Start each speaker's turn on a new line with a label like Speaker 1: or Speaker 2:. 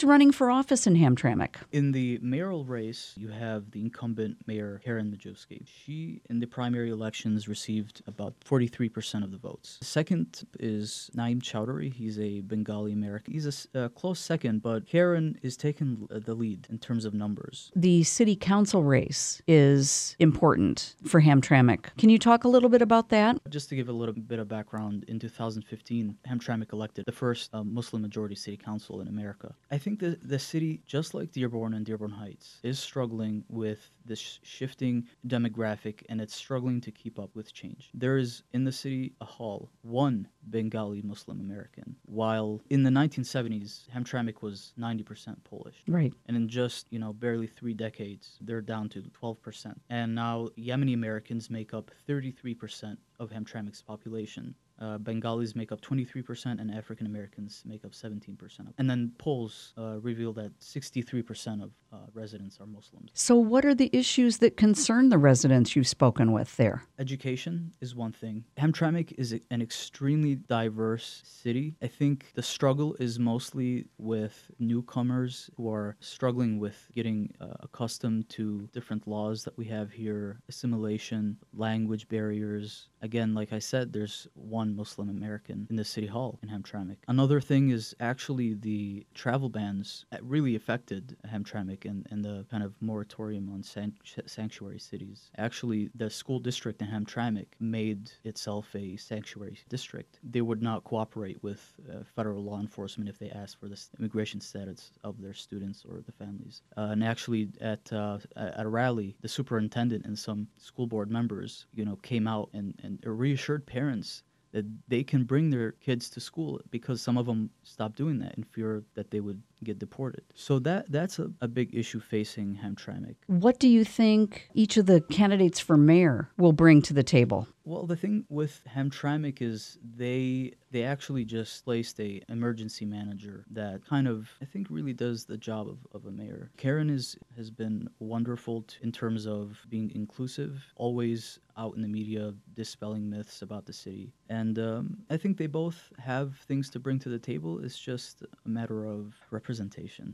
Speaker 1: Who's running for office in Hamtramck?
Speaker 2: In the mayoral race, you have the incumbent mayor, Karen Majewski. She, in the primary elections, received about 43% of the votes. Second is Naim Chowdhury. He's a Bengali American. He's a close second, but Karen is taking the lead in terms of numbers.
Speaker 1: The city council race is important for Hamtramck. Can you talk a little bit about that?
Speaker 2: Just to give a little bit of background, in 2015, Hamtramck elected the first uh, Muslim majority city council in America. I think the, the city, just like Dearborn and Dearborn Heights, is struggling with this sh- shifting demographic and it's struggling to keep up with change. There is in the city a hall, one Bengali Muslim American, while in the 1970s, Hamtramck was 90% Polish.
Speaker 1: Right.
Speaker 2: And in just, you know, barely three decades, they're down to 12%. And now Yemeni Americans make up 33% of Hamtramck's population. Uh, Bengalis make up 23%, and African Americans make up 17%. And then polls uh, reveal that 63% of uh, residents are Muslims.
Speaker 1: So, what are the issues that concern the residents you've spoken with there?
Speaker 2: Education is one thing. Hamtramck is an extremely diverse city. I think the struggle is mostly with newcomers who are struggling with getting uh, accustomed to different laws that we have here, assimilation, language barriers. Again, like I said, there's one Muslim American in the city hall in Hamtramck. Another thing is actually the travel bans really affected Hamtramck and, and the kind of moratorium on san- sanctuary cities. Actually, the school district in Hamtramck made itself a sanctuary district. They would not cooperate with uh, federal law enforcement if they asked for the immigration status of their students or the families. Uh, and actually, at uh, at a rally, the superintendent and some school board members, you know, came out and, and reassured parents that they can bring their kids to school because some of them stopped doing that in fear that they would get deported. So that that's a, a big issue facing Hamtramck.
Speaker 1: What do you think each of the candidates for mayor will bring to the table?
Speaker 2: Well, the thing with Hamtramck is they they actually just placed a emergency manager that kind of I think really does the job of, of a mayor. Karen is has been wonderful t in terms of being inclusive, always out in the media dispelling myths about the city, and um, I think they both have things to bring to the table. It's just a matter of representation presentation.